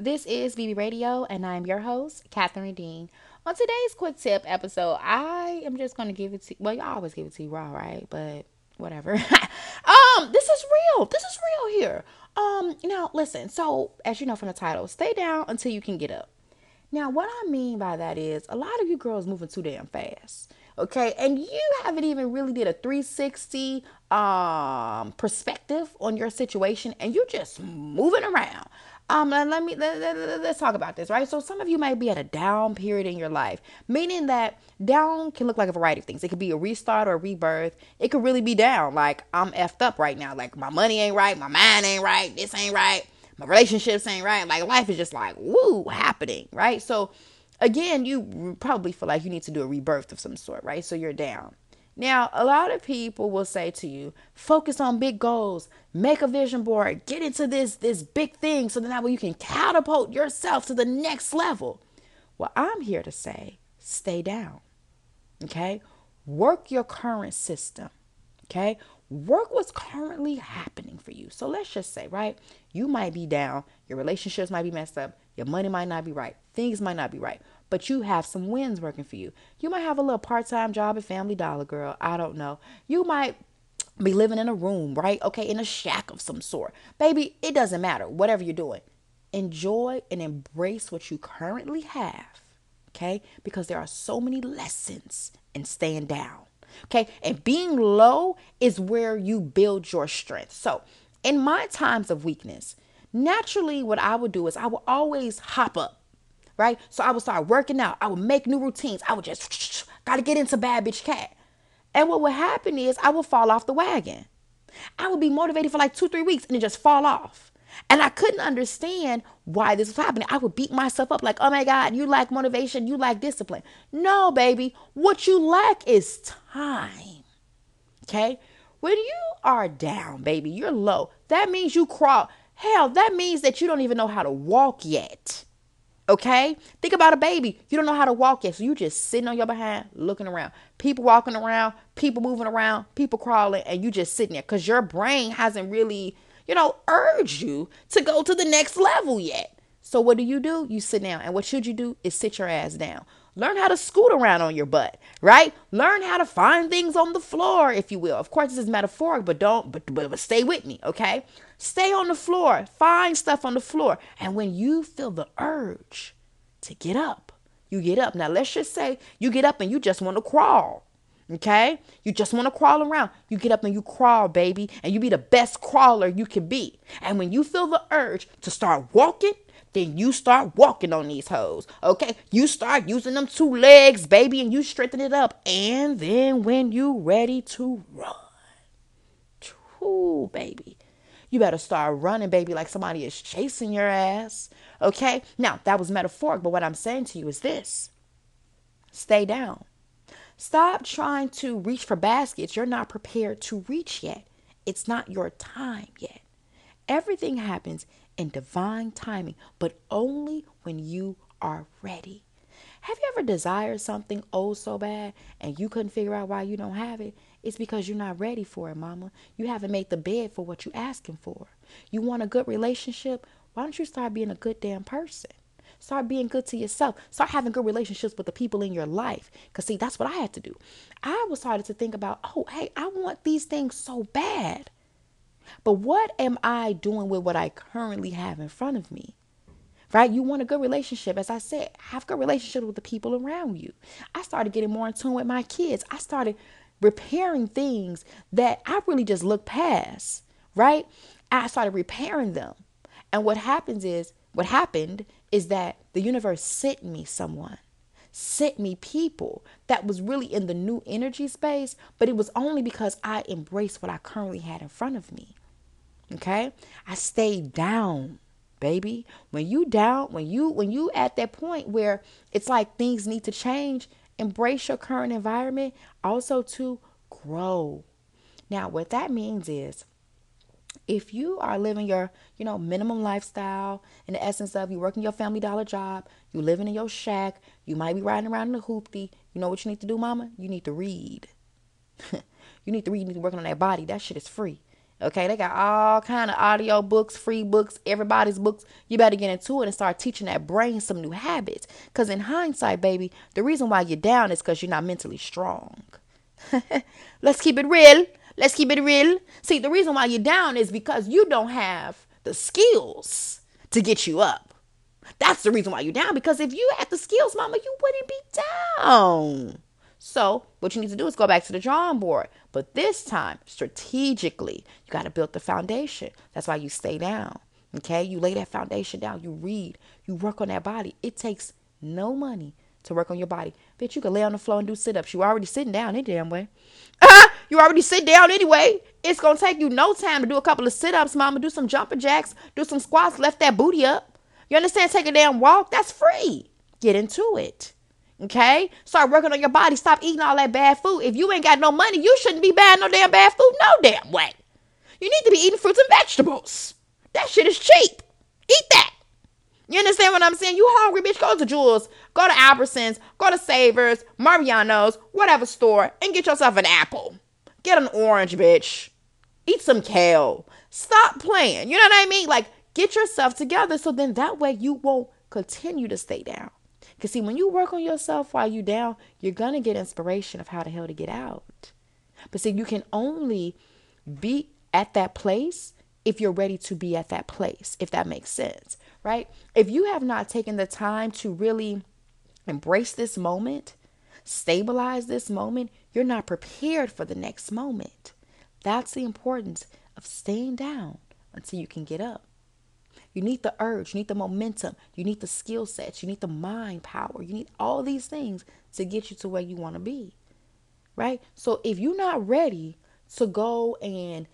This is BB Radio, and I'm your host, Catherine Dean. On today's quick tip episode, I am just going to give it to well, you always give it to you raw, right? But whatever. um, this is real. This is real here. Um, now listen. So, as you know from the title, stay down until you can get up. Now, what I mean by that is a lot of you girls moving too damn fast. Okay, and you haven't even really did a 360 um perspective on your situation and you're just moving around. Um, let me let, let, let's talk about this, right? So some of you might be at a down period in your life, meaning that down can look like a variety of things. It could be a restart or a rebirth. It could really be down, like I'm effed up right now. Like my money ain't right, my mind ain't right, this ain't right, my relationships ain't right. Like life is just like woo happening, right? So again, you probably feel like you need to do a rebirth of some sort, right? So you're down. Now, a lot of people will say to you, focus on big goals, make a vision board, get into this this big thing so that way you can catapult yourself to the next level. Well, I'm here to say, stay down. Okay? Work your current system. Okay? Work what's currently happening for you. So let's just say, right? You might be down, your relationships might be messed up, your money might not be right, things might not be right but you have some wins working for you. You might have a little part time job at Family Dollar, girl. I don't know. You might be living in a room, right? Okay, in a shack of some sort. Baby, it doesn't matter. Whatever you're doing, enjoy and embrace what you currently have, okay? Because there are so many lessons in staying down, okay? And being low is where you build your strength. So, in my times of weakness, naturally, what I would do is I would always hop up right? So I would start working out. I would make new routines. I would just gotta get into bad bitch cat. And what would happen is I would fall off the wagon. I would be motivated for like two, three weeks and then just fall off. And I couldn't understand why this was happening. I would beat myself up like, oh my God, you lack motivation, you lack discipline. No, baby, what you lack is time. Okay? When you are down, baby, you're low. That means you crawl. Hell, that means that you don't even know how to walk yet. Okay? Think about a baby. You don't know how to walk yet. So you're just sitting on your behind looking around. People walking around, people moving around, people crawling, and you just sitting there because your brain hasn't really, you know, urged you to go to the next level yet. So what do you do? You sit down. And what should you do is sit your ass down. Learn how to scoot around on your butt, right? Learn how to find things on the floor, if you will. Of course, this is metaphoric, but don't, but, but, stay with me, okay? Stay on the floor, find stuff on the floor. And when you feel the urge to get up, you get up. Now, let's just say you get up and you just want to crawl. Okay? You just want to crawl around. You get up and you crawl, baby, and you be the best crawler you can be. And when you feel the urge to start walking, then you start walking on these hoes. Okay? You start using them two legs, baby, and you strengthen it up. And then when you ready to run, true, baby, you better start running, baby, like somebody is chasing your ass. Okay? Now, that was metaphoric, but what I'm saying to you is this stay down. Stop trying to reach for baskets you're not prepared to reach yet. It's not your time yet. Everything happens in divine timing, but only when you are ready. Have you ever desired something oh so bad and you couldn't figure out why you don't have it? It's because you're not ready for it, mama. You haven't made the bed for what you're asking for. You want a good relationship? Why don't you start being a good damn person? Start being good to yourself. Start having good relationships with the people in your life. Because, see, that's what I had to do. I was started to think about, oh, hey, I want these things so bad. But what am I doing with what I currently have in front of me? Right? You want a good relationship. As I said, have good relationship with the people around you. I started getting more in tune with my kids. I started repairing things that I really just looked past. Right? I started repairing them. And what happens is, what happened is that the universe sent me someone sent me people that was really in the new energy space, but it was only because I embraced what I currently had in front of me. Okay? I stayed down, baby. When you down, when you when you at that point where it's like things need to change, embrace your current environment, also to grow. Now, what that means is if you are living your, you know, minimum lifestyle in the essence of you working your family dollar job, you living in your shack, you might be riding around in a hoopty, you know what you need to do, mama? You need to read. you need to read, you need to work on that body. That shit is free. Okay, they got all kind of audio books, free books, everybody's books. You better get into it and start teaching that brain some new habits. Cause in hindsight, baby, the reason why you're down is because you're not mentally strong. Let's keep it real. Let's keep it real. See, the reason why you're down is because you don't have the skills to get you up. That's the reason why you're down. Because if you had the skills, mama, you wouldn't be down. So, what you need to do is go back to the drawing board. But this time, strategically, you got to build the foundation. That's why you stay down. Okay? You lay that foundation down. You read. You work on that body. It takes no money to work on your body. Bitch, you can lay on the floor and do sit ups. You're already sitting down any damn way. you already sit down anyway. It's to take you no time to do a couple of sit ups, mama. Do some jumping jacks. Do some squats. Lift that booty up. You understand? Take a damn walk. That's free. Get into it. Okay? Start working on your body. Stop eating all that bad food. If you ain't got no money, you shouldn't be buying no damn bad food no damn way. You need to be eating fruits and vegetables. That shit is cheap. Eat that. You understand what I'm saying? You hungry, bitch? Go to Jewel's, go to Albertsons, go to Savers, Mariano's, whatever store, and get yourself an apple. Get an orange, bitch. Eat some kale. Stop playing. You know what I mean? Like, get yourself together so then that way you won't continue to stay down. Because, see, when you work on yourself while you're down, you're going to get inspiration of how the hell to get out. But, see, you can only be at that place if you're ready to be at that place, if that makes sense, right? If you have not taken the time to really embrace this moment, stabilize this moment, you're not prepared for the next moment. That's the importance of staying down until you can get up. You need the urge, you need the momentum, you need the skill sets, you need the mind power, you need all these things to get you to where you want to be. Right? So if you're not ready to go and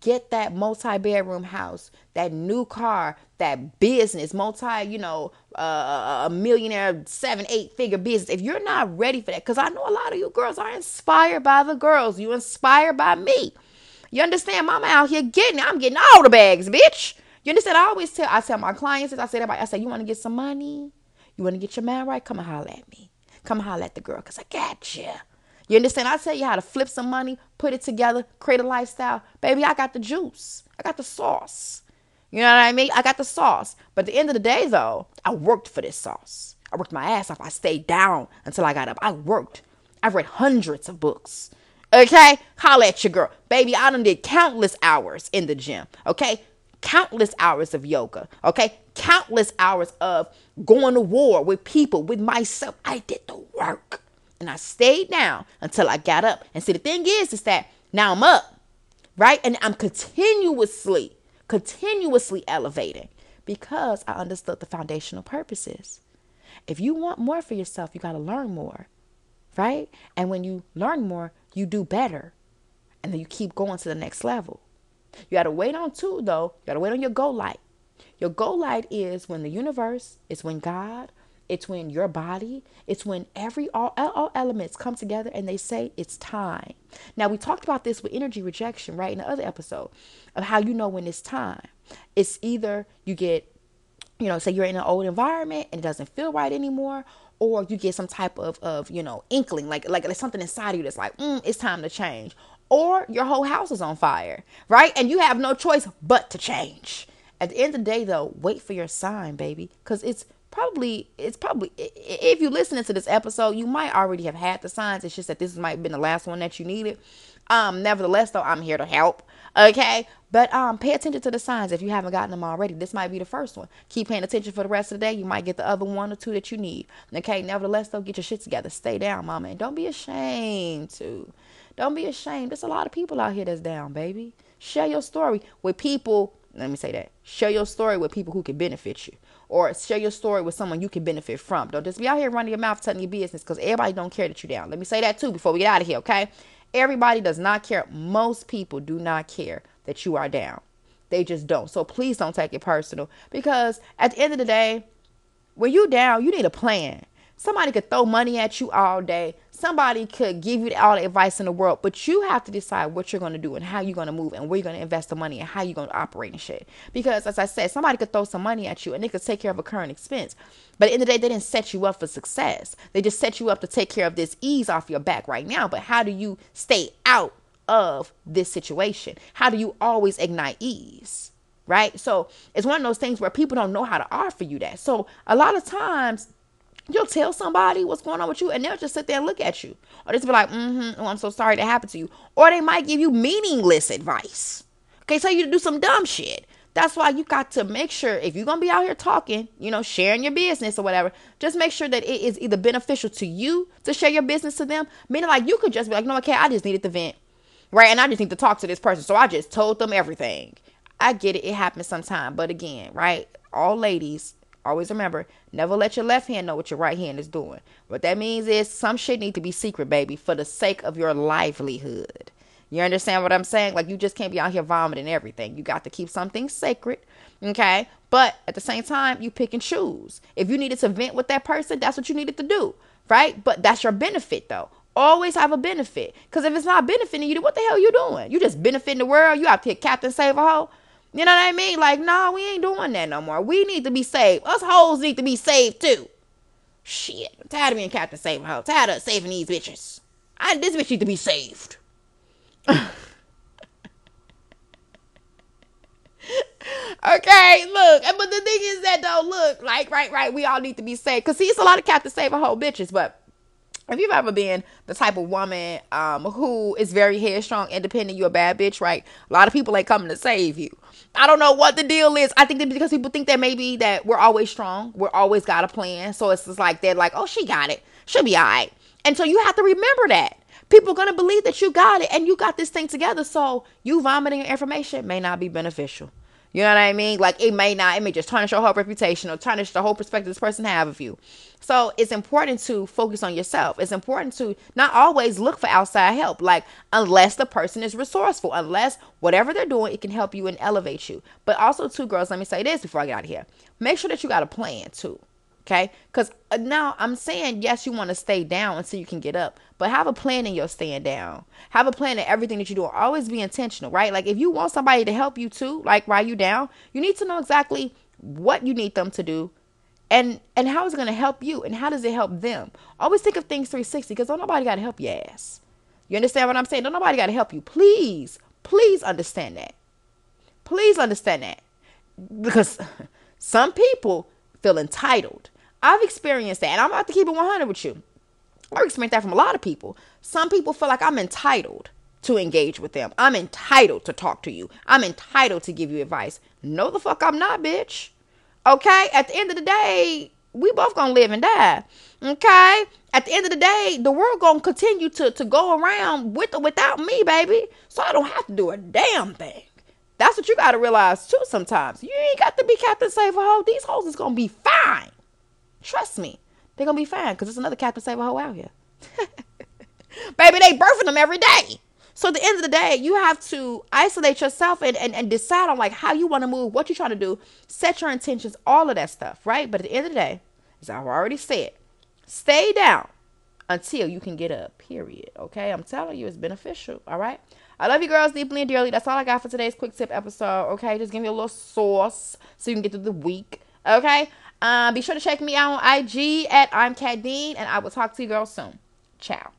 get that multi-bedroom house, that new car, that business, multi, you know, uh, a millionaire seven, eight figure business. If you're not ready for that, because I know a lot of you girls are inspired by the girls. You inspired by me. You understand? Mama out here getting, I'm getting all the bags, bitch. You understand? I always tell, I tell my clients, I say everybody, I say, you want to get some money? You want to get your man right? Come and holler at me. Come and holler at the girl, because I got you. You understand? I tell you how to flip some money, put it together, create a lifestyle. Baby, I got the juice. I got the sauce. You know what I mean? I got the sauce. But at the end of the day, though, I worked for this sauce. I worked my ass off. I stayed down until I got up. I worked. I've read hundreds of books. Okay? Holla at your girl. Baby, I done did countless hours in the gym. Okay? Countless hours of yoga, okay? Countless hours of going to war with people, with myself. I did the work and I stayed down until I got up. And see, the thing is, is that now I'm up, right? And I'm continuously, continuously elevating because I understood the foundational purposes. If you want more for yourself, you got to learn more, right? And when you learn more, you do better. And then you keep going to the next level. You got to wait on two, though. You got to wait on your go light. Your go light is when the universe, it's when God, it's when your body, it's when every all, all elements come together and they say it's time. Now we talked about this with energy rejection, right, in the other episode of how you know when it's time. It's either you get, you know, say you're in an old environment and it doesn't feel right anymore, or you get some type of of you know inkling like like there's something inside of you that's like mm, it's time to change or your whole house is on fire, right? And you have no choice but to change. At the end of the day, though, wait for your sign, baby, because it's probably it's probably if you're listening to this episode, you might already have had the signs. It's just that this might have been the last one that you needed. Um, nevertheless, though, I'm here to help. Okay, but um, pay attention to the signs if you haven't gotten them already. This might be the first one. Keep paying attention for the rest of the day. You might get the other one or two that you need. Okay, nevertheless, though, get your shit together. Stay down, mama, and don't be ashamed to. Don't be ashamed. There's a lot of people out here that's down, baby. Share your story with people. Let me say that. Share your story with people who can benefit you. Or share your story with someone you can benefit from. Don't just be out here running your mouth telling your business because everybody don't care that you're down. Let me say that too before we get out of here, okay? Everybody does not care. Most people do not care that you are down. They just don't. So please don't take it personal because at the end of the day, when you down, you need a plan. Somebody could throw money at you all day. Somebody could give you all the advice in the world, but you have to decide what you're going to do and how you're going to move and where you're going to invest the money and how you're going to operate and shit. Because as I said, somebody could throw some money at you and they could take care of a current expense. But at the end of the day, they didn't set you up for success. They just set you up to take care of this ease off your back right now. But how do you stay out of this situation? How do you always ignite ease? Right? So it's one of those things where people don't know how to offer you that. So a lot of times you'll tell somebody what's going on with you and they'll just sit there and look at you. Or just be like, mm-hmm, oh, I'm so sorry that happened to you. Or they might give you meaningless advice. Okay, tell you to do some dumb shit. That's why you got to make sure if you're gonna be out here talking, you know, sharing your business or whatever, just make sure that it is either beneficial to you to share your business to them. Meaning, like you could just be like, no, okay, I just needed to vent, right? And I just need to talk to this person, so I just told them everything. I get it; it happens sometime, but again, right? All ladies, always remember, never let your left hand know what your right hand is doing. What that means is some shit need to be secret, baby, for the sake of your livelihood. You understand what I'm saying? Like you just can't be out here vomiting everything. You got to keep something sacred. Okay. But at the same time, you pick and choose. If you needed to vent with that person, that's what you needed to do. Right? But that's your benefit though. Always have a benefit. Because if it's not benefiting you, what the hell you doing? You just benefiting the world. You out here Captain Save a Hoe. You know what I mean? Like, nah, we ain't doing that no more. We need to be saved. Us hoes need to be saved too. Shit. I'm tired of being Captain Save a Hoe. Tired of saving these bitches. I, this bitch need to be saved. okay, look, but the thing is that though, look, like right, right, we all need to be safe. Cause see, it's a lot of Captain Save a Hoe bitches, but if you've ever been the type of woman um, who is very headstrong, independent, you're a bad bitch, right? A lot of people ain't coming to save you. I don't know what the deal is. I think that because people think that maybe that we're always strong, we're always got a plan. So it's just like they're like, oh, she got it, she'll be all right. And so you have to remember that people are to believe that you got it and you got this thing together. So you vomiting information may not be beneficial. You know what I mean? Like it may not, it may just tarnish your whole reputation or tarnish the whole perspective this person have of you. So it's important to focus on yourself. It's important to not always look for outside help. Like unless the person is resourceful, unless whatever they're doing, it can help you and elevate you. But also, two girls, let me say this before I get out of here. Make sure that you got a plan too. Okay. Because uh, now I'm saying, yes, you want to stay down until you can get up, but have a plan in your staying down. Have a plan in everything that you do. Always be intentional, right? Like if you want somebody to help you too, like while you down, you need to know exactly what you need them to do and and how it's going to help you and how does it help them always think of things 360 because don't nobody got to help your ass you understand what i'm saying don't nobody got to help you please please understand that please understand that because some people feel entitled I've experienced that, and I'm about to keep it 100 with you. I've experienced that from a lot of people. Some people feel like I'm entitled to engage with them. I'm entitled to talk to you. I'm entitled to give you advice. No, the fuck I'm not, bitch. Okay? At the end of the day, we both gonna live and die. Okay? At the end of the day, the world gonna continue to, to go around with or without me, baby. So I don't have to do a damn thing. That's what you gotta realize too sometimes. You ain't got to be Captain Save a Hoe. These hoes is gonna be fine. Trust me, they're gonna be fine because there's another Captain Save a Hoe out here. Baby, they birthing them every day. So at the end of the day, you have to isolate yourself and, and, and decide on like how you want to move, what you're trying to do, set your intentions, all of that stuff, right? But at the end of the day, as I've already said, stay down until you can get up. Period. Okay, I'm telling you, it's beneficial. All right. I love you girls deeply and dearly. That's all I got for today's quick tip episode. Okay, just give me a little sauce so you can get through the week. Okay. Um, be sure to check me out on IG at I'm Cat Dean, and I will talk to you girls soon. Ciao.